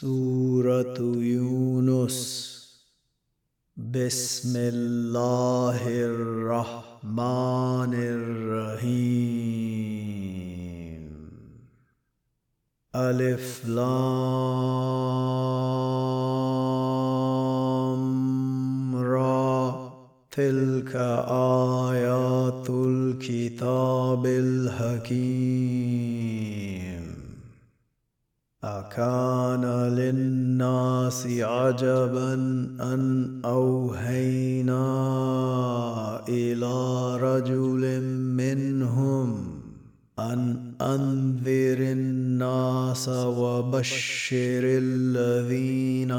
سورة يونس. بسم الله الرحمن الرحيم. ألف لام را. تلك آيات الكتاب الحكيم. أكان للناس عجبا أن أوهينا إلى رجل منهم أن أنذر الناس وبشر الذين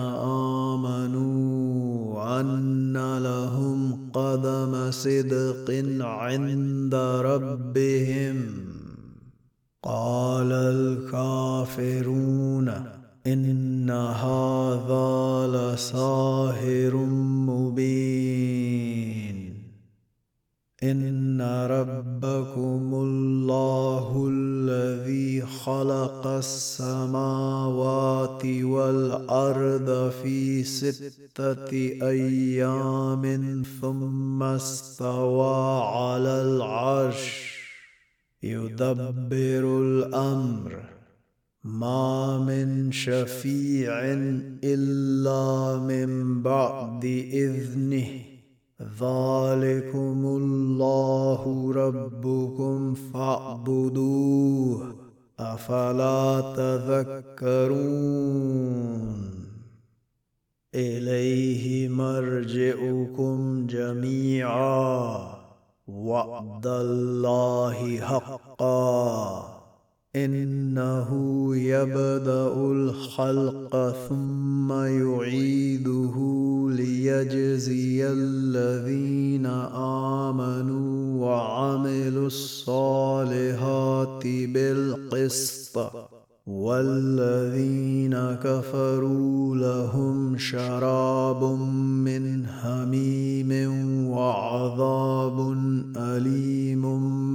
آمنوا أن لهم قدم صدق عند ربهم. قال الكافرون إن هذا لساهر مبين. إن ربكم الله الذي خلق السماوات والأرض في ستة أيام ثم استوى على العرش. يدبر الأمر. ما من شفيع إلا من بعد إذنه. ذلكم الله ربكم فاعبدوه. أفلا تذكرون؟ إليه مرجعكم جميعا. وعد الله حقا. إنه يبدأ الخلق ثم يعيده ليجزي الذين آمنوا وعملوا الصالحات بالقسط. والذين كفروا لهم شراب من حميم وعذاب أليم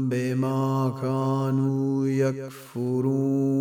بما كانوا يكفرون.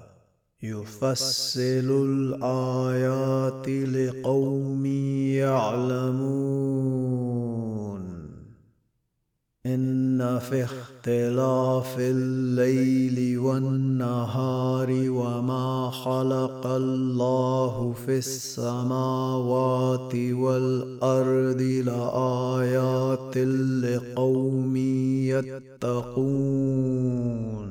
يفصل الآيات لقوم يعلمون. إن في اختلاف الليل والنهار وما خلق الله في السماوات والأرض لآيات لقوم يتقون.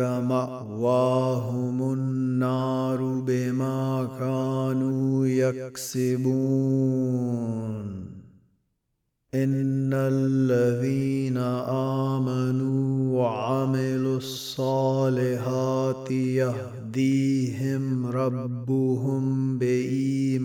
مأواهم النار بما كانوا يكسبون. إن الذين آمنوا وعملوا الصالحات يهديهم ربهم بإيمانهم.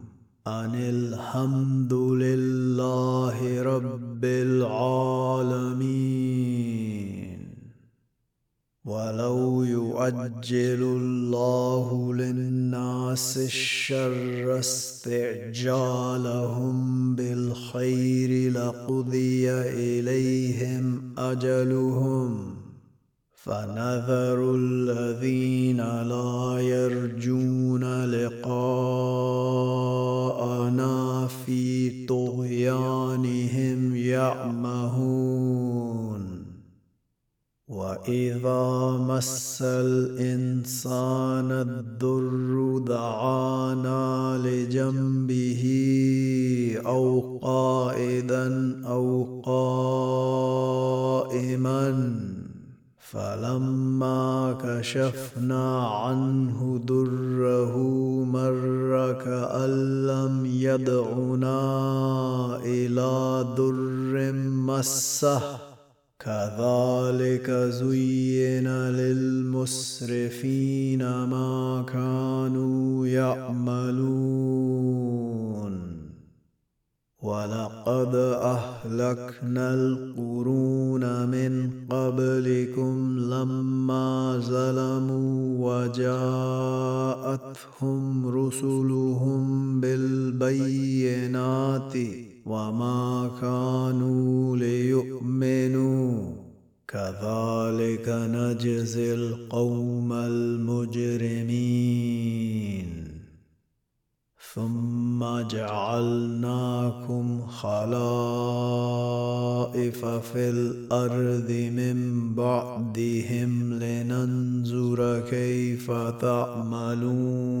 أن الحمد لله رب العالمين. ولو يؤجل الله للناس الشر استعجالهم بالخير قضي إليهم أجلهم. فنذر الذين لا يرجون لقاءنا في طغيانهم يعمهون. وإذا مس الإنسان الضر دعانا لجنبه أو قائدا أو قائما فلما كشفنا عنه دره مر كأن لم يدعنا إلى در مسه. كذلك زين للمسرفين ما كانوا يعملون. ولقد أهلكنا القرون رسلهم بالبينات وما كانوا ليؤمنوا. كذلك نجزي القوم المجرمين. ثم جعلناكم خلائف في الأرض من بعدهم لننظر كيف تعملون.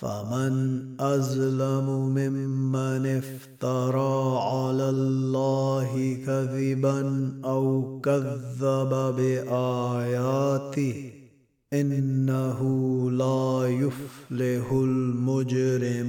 فمن أظلم ممن افترى على الله كذبا أو كذب بآياته إنه لا يفلح المجرمون.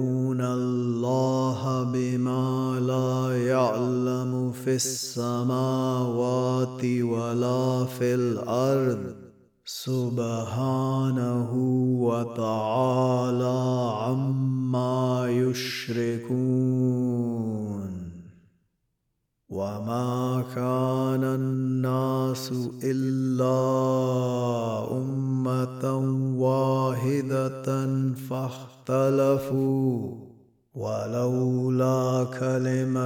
في السماوات ولا في الأرض سبحانه وتعالى عما يشركون. وما كان الناس إلا أمة واحدة فاختلفوا ولولا كلمة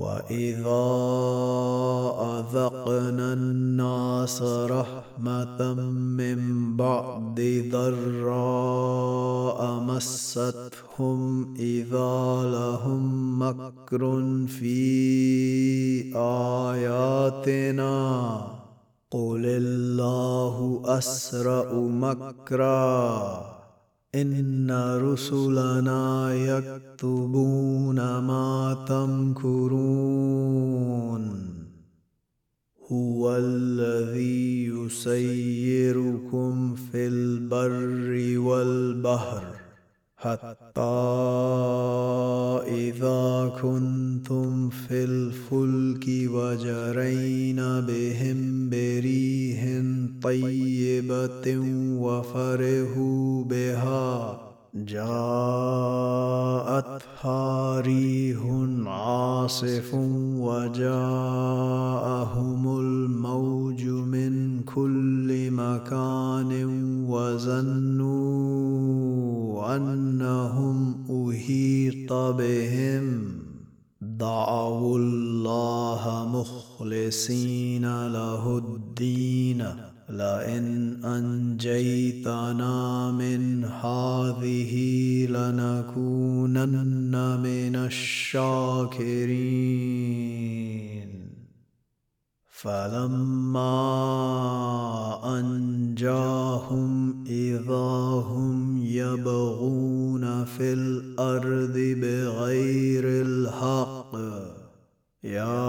واذا اذقنا الناس رحمه من بعد ضراء مستهم اذا لهم مكر في اياتنا قل الله اسرا مكرا ان رسلنا يكتبون ما تمكرون هو الذي يسيركم في البر والبحر حتى إذا كنتم في الفلك وجرين بهم بريح طيبة وفرحوا بها جاءتها ريح عاصف وجاءهم الموج من كل مكان وظنوا انهم احيط بهم. دعوا الله مخلصين له الدين. لئن أنجيتنا من هذه لنكونن من الشاكرين. فلما أنجاهم يا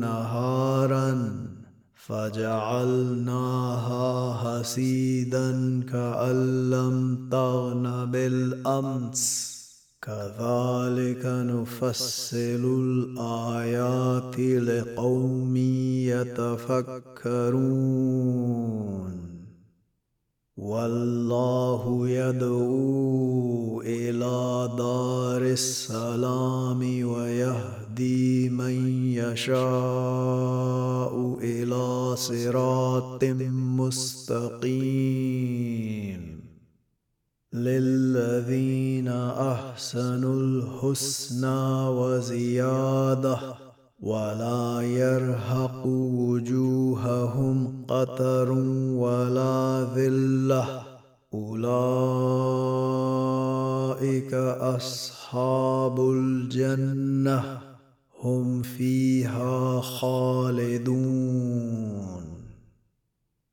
نهارا فجعلناها حسيدا كأن لم تغن بالأمس. كذلك نفصل الآيات لقوم يتفكرون. والله يدعو إلى دار السلام ويهدي من يشاء إلى صراط مستقيم. للذين أحسنوا الحسنى وزيادة ولا يرهق وجوههم قتر ولا ذلة. أولئك أصحاب الجنة. هم فيها خالدون.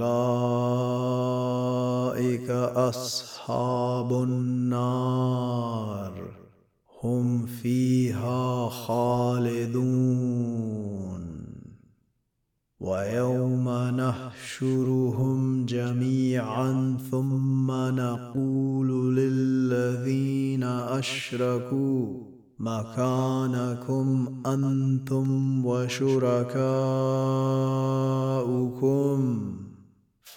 أولئك أصحاب النار. هم فيها خالدون. ويوم نحشرهم جميعا ثم نقول للذين أشركوا مكانكم أنتم وشركاؤكم.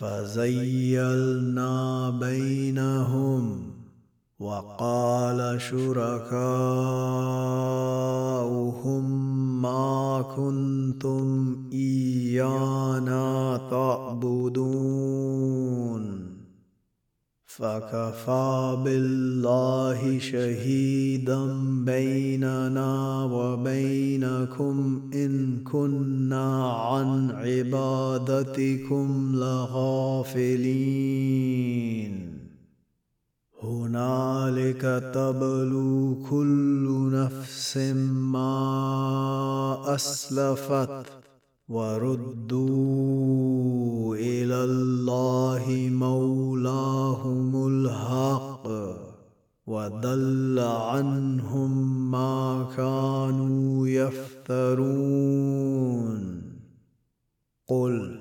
فزيلنا بينهم وقال شركاؤهم ما كنتم إيانا تعبدون. فكفى بالله شهيدا بيننا وبينكم إن كنا عن عبادتكم لغافلين. هنالك تبلو كل نفس ما أسلفت وردوا إلى الله مولاهم الحق وضل عنهم ما كانوا يفترون. قل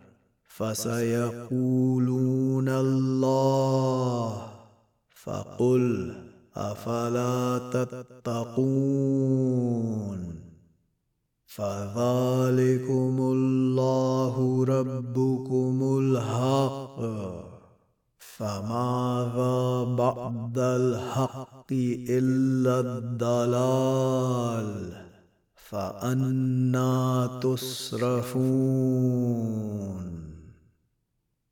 فسيقولون الله. فقل أفلا تتقون. فذلكم الله ربكم الحق. فماذا بعد الحق إلا الضلال؟ فأنا تصرفون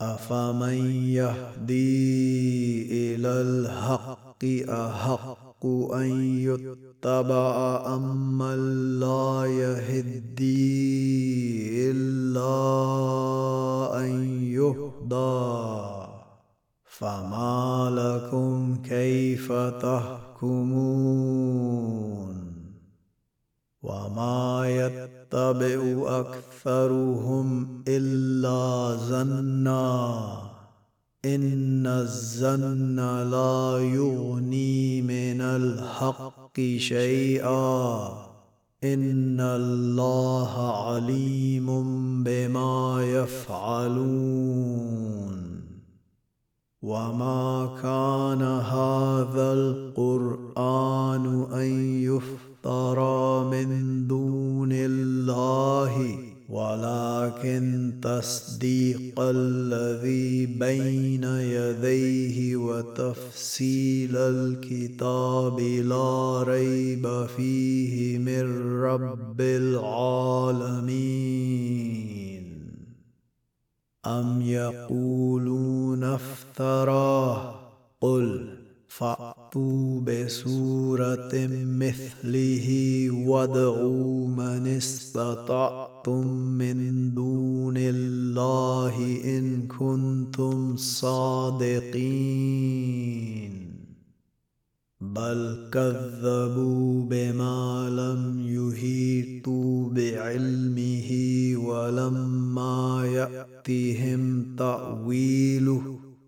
أفمن يهدي إلى الحق أحق أن يتبع أمن لا يهدي إلا أن يهدى؟ فما لكم كيف تحكمون؟ وما يتبع اكثرهم الا ظنا ان الظن لا يغني من الحق شيئا ان الله عليم بما يفعلون وما كان هذا القران ان بين يديه وتفصيل الكتاب لا ريب فيه من رب العالمين. أم يقولون افتراه؟ قل فأتوا بسورة مثله وادعوا من استطعتم من دون الله إن كنتم صادقين. بل كذبوا بما لم يهيطوا بعلمه ولما يأتهم تأويله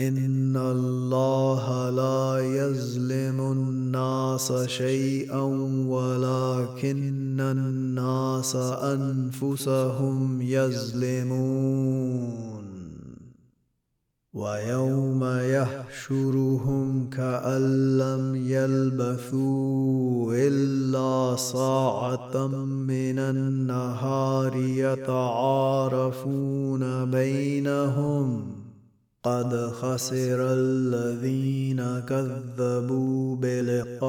إن الله لا يظلم الناس شيئا ولكن الناس أنفسهم يظلمون. ويوم يحشرهم كأن لم يلبثوا إلا ساعة من النهار يتعارفون بينهم. قد خسر الذين كذبوا بلقاء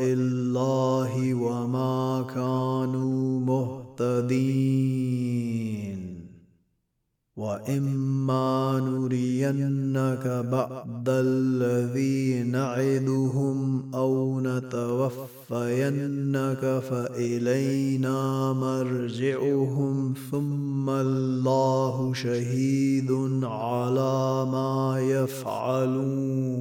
الله وما كانوا مهتدين. واما نرينك بعد الذي نعدهم أو نتوفينك فالينا مرجعهم ثم الله شهيد على ما يفعلون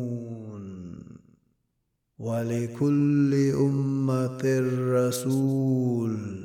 ولكل امه رسول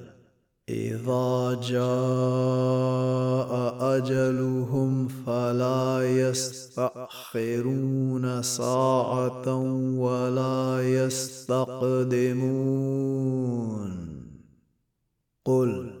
إذا جاء أجلهم فلا يستأخرون ساعة ولا يستقدمون. قل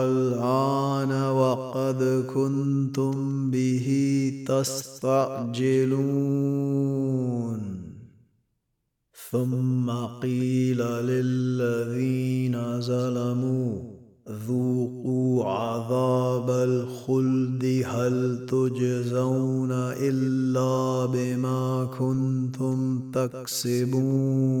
الآن وقد كنتم به تستعجلون. ثم قيل للذين ظلموا ذوقوا عذاب الخلد هل تجزون إلا بما كنتم تكسبون؟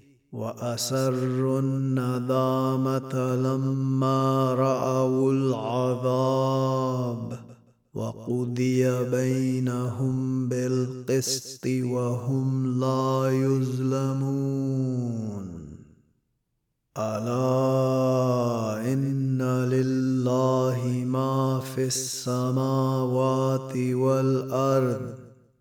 وأسروا الندامه لما رأوا العذاب وقضي بينهم بالقسط وهم لا يظلمون. ألا إن لله ما في السماوات والأرض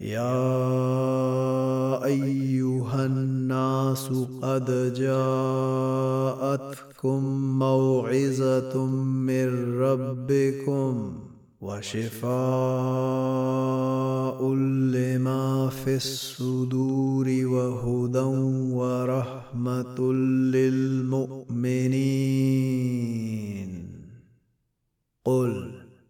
يا أيها الناس قد جاءتكم موعظة من ربكم وشفاء لما في الصدور وهدى ورحمة للمؤمنين. قل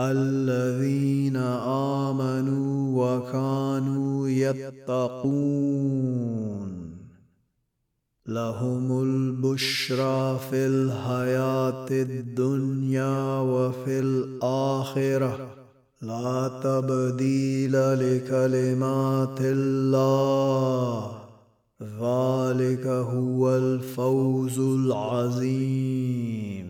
الذين آمنوا وكانوا يتقون. لهم البشرى في الحياة الدنيا وفي الآخرة. لا تبديل لكلمات الله. ذلك هو الفوز العظيم.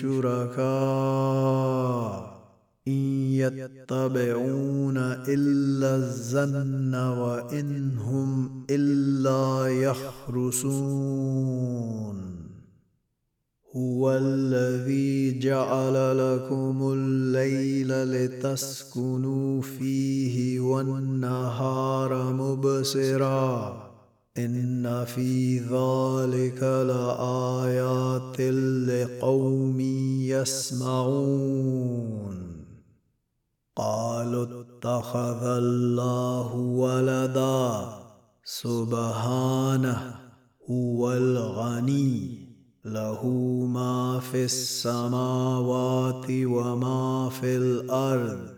شركاء إن يتبعون إلا الظن وإن هم إلا يخرسون هو الذي جعل لكم الليل لتسكنوا فيه والنهار مبصرا. إن في ذلك لآيات لقوم يسمعون. قالوا اتخذ الله ولدا. سبحانه هو الغني. له ما في السماوات وما في الأرض.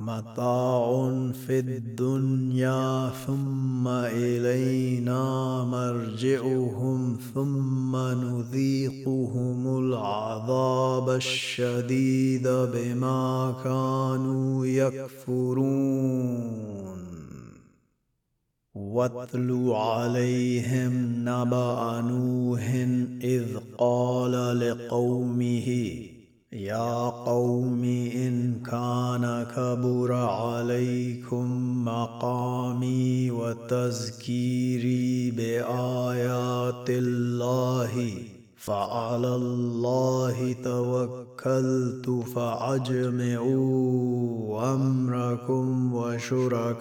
متاع في الدنيا ثم إلينا مرجعهم ثم نذيقهم العذاب الشديد بما كانوا يكفرون. واتل عليهم نبأ نوح إذ قال لقومه يا قوم إن كان كبر عليكم مقامي وتذكيري بآيات الله فعلى الله توكلت فأجمعوا أمركم وشركاءكم.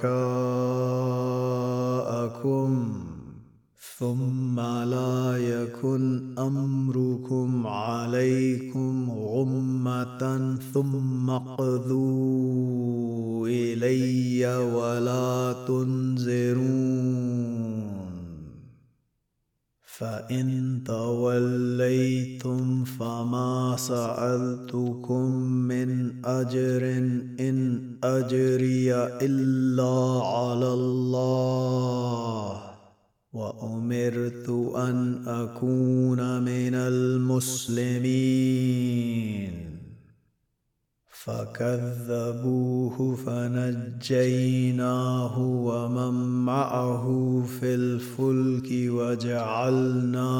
ثم لا يكن أمركم عليكم غمة ثم اقضوا إلي ولا تنذرون. فإن توليتم فما سألتكم من أجر إن أجري إلا على الله. وأمرت أن أكون من المسلمين. فكذبوه فنجيناه ومن معه في الفلك وجعلناهم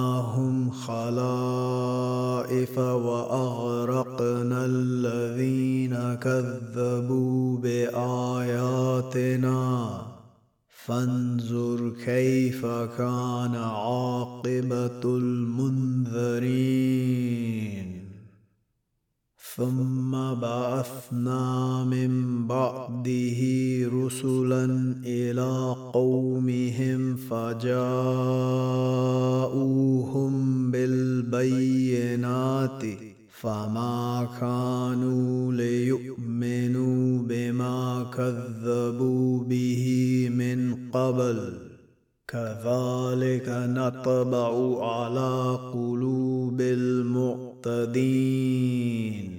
خلائف وأغرقنا الذين كذبوا بآياتنا. فانظر كيف كان عاقبة المنذرين. ثم بعثنا من بعده رسلا إلى قومهم فجاءوهم بالبينات. فما كانوا ليؤمنوا بما كذبوا به من قبل. كذلك نطبع على قلوب المعتدين.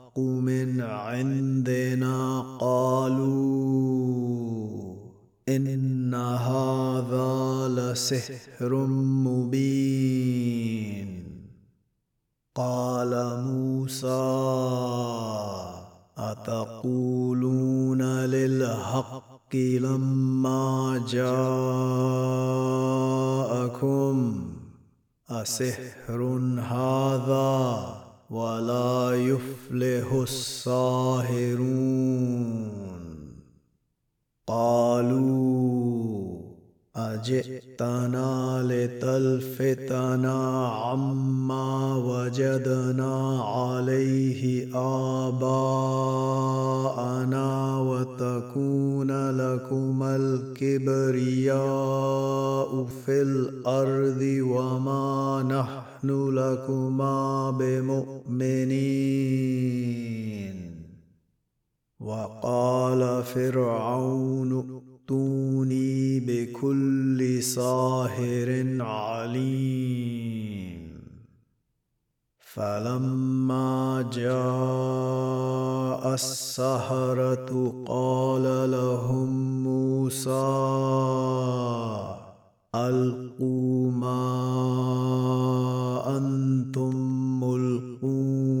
الحق من عندنا قالوا إن هذا لسحر مبين. قال موسى أتقولون للحق لما جاءكم؟ أسحر هذا ولا يفلح الساهرون قالوا اجئتنا لتلفتنا عما وجدنا عليه آباءنا وتكون لكما الكبرياء في الأرض وما نحن لكما بمؤمنين. وقال فرعون ائتوني بكل ساهر عليم. فلما جاء السهره قال لهم موسى ألقوا ما أنتم ملقون.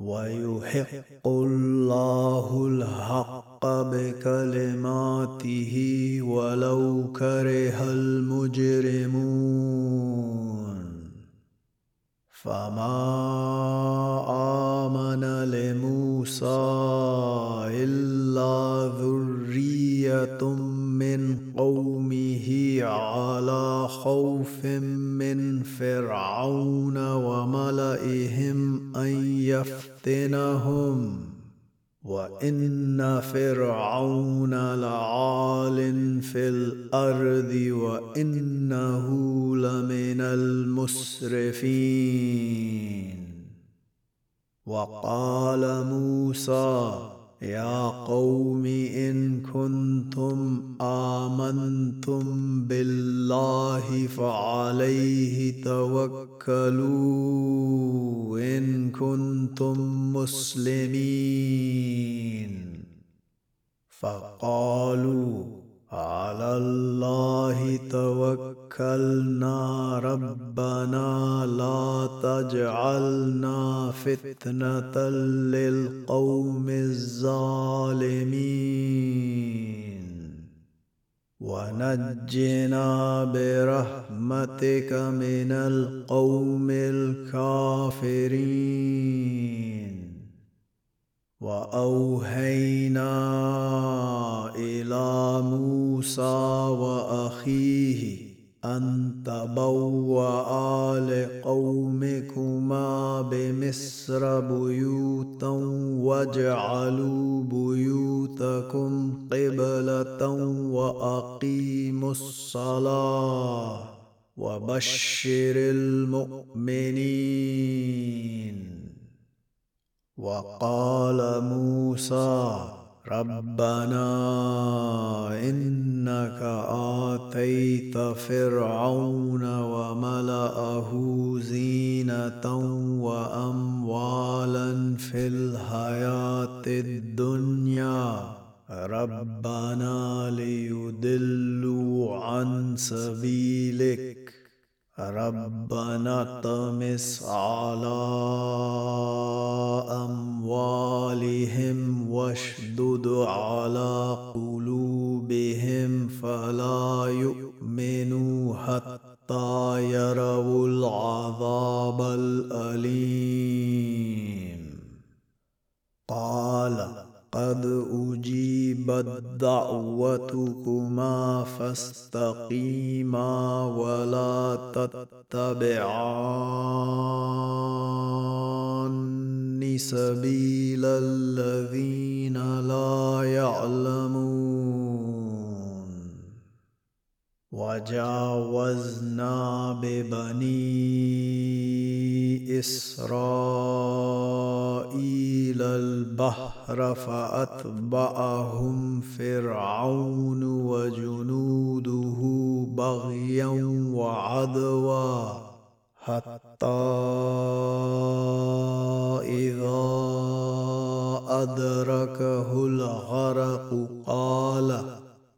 ويحق الله الحق بكلماته ولو كره المجرمون. فما امن لموسى الا ذريه من قومه على خوف من فرعون وملئهم ان يفتنهم وإن فرعون لعال في الأرض وإنه لمن المسرفين. وقال موسى يا قوم إن كنتم آمنتم بالله فعليه توكلوا إن كنتم مسلمين. فقالوا على الله توكلنا ربنا لا تجعلنا فتنة للقوم الظالمين. ونجنا برحمتك من القوم الكافرين. وأوهينا إلى موسى وأخيه أن تبوأ لقومكما بمصر بيوتا واجعلوا بيوتكم قبلة وأقيموا الصلاة وبشر المؤمنين. وقال موسى ربنا إنك آتيت فرعون وملأه زينة وأموالا في الحياة الدنيا. ربنا ليضلوا عن سبيلك. ربنا اطمس على أموالهم واشدد على قلوبهم فلا يؤمنوا حتى يروا العذاب الأليم. قال قد أجيبت دعوتكما فاستقيما ولا تتبعان سبيل الذين لا يعلمون وجاوزنا ببني إسرائيل البحر فأتبعهم فرعون وجنوده بغيا وعدوا حتى إذا أدركه الغرق قال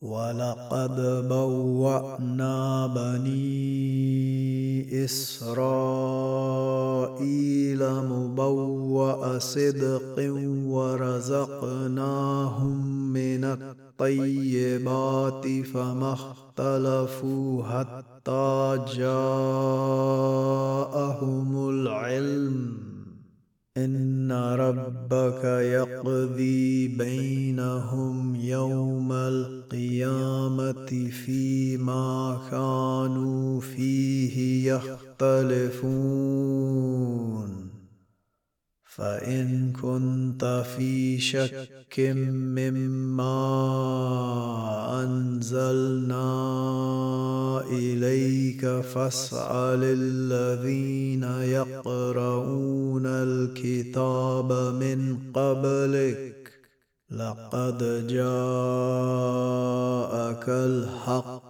ولقد بوأنا بني إسرائيل مبوأ صدق ورزقناهم من الطيبات فما اختلفوا حتى جاءهم العلم. إن ربك يقضي بينهم يوم القيامة فيما كانوا فيه يختلفون. فإن كنت في شك مما أنزلنا إليك فاسأل الذين يقرؤون الكتاب من قبلك. لقد جاءك الحق.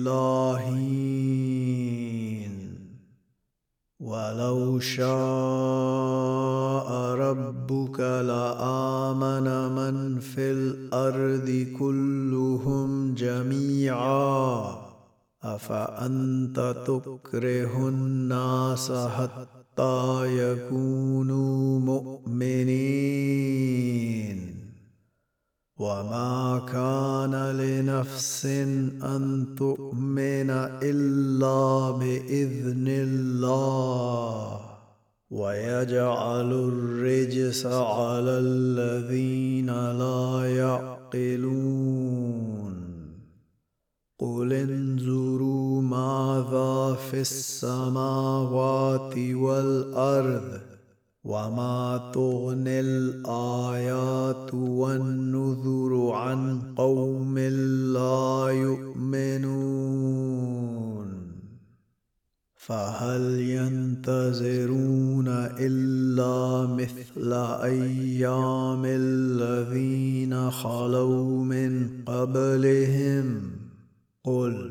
إلى حين ولو شاء ربك لآمن من في الأرض كلهم جميعا. أفأنت تكره الناس حتى يكونوا مؤمنين؟ وما كان لنفس ان تؤمن الا باذن الله ويجعل الرجس على الذين لا يعقلون قل انظروا ماذا في السماوات والارض وما تغني الايات والنذر عن قوم لا يؤمنون فهل ينتظرون الا مثل أيام الذين خلوا من قبلهم قل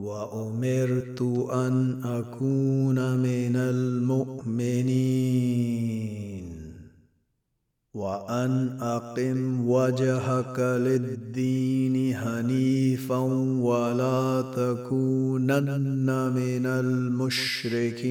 وأمرت أن أكون من المؤمنين وأن أقم وجهك للدين هنيفا ولا تكونن من المشركين.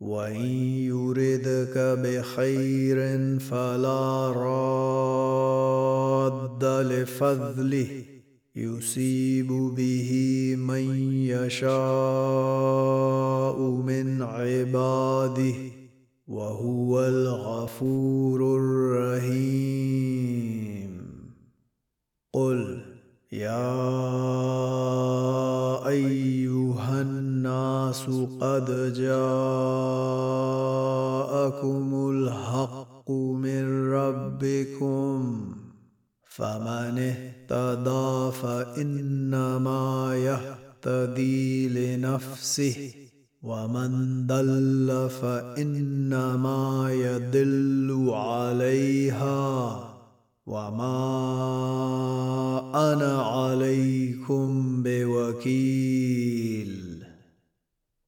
وان يردك بخير فلا راد لفضله يصيب به من يشاء من عباده وهو الغفور الرحيم قل يا ايها الناس قد جاءكم الحق من ربكم فمن اهتدى فإنما يهتدي لنفسه ومن ضل فإنما يدل عليها وما أنا عليكم بوكيل.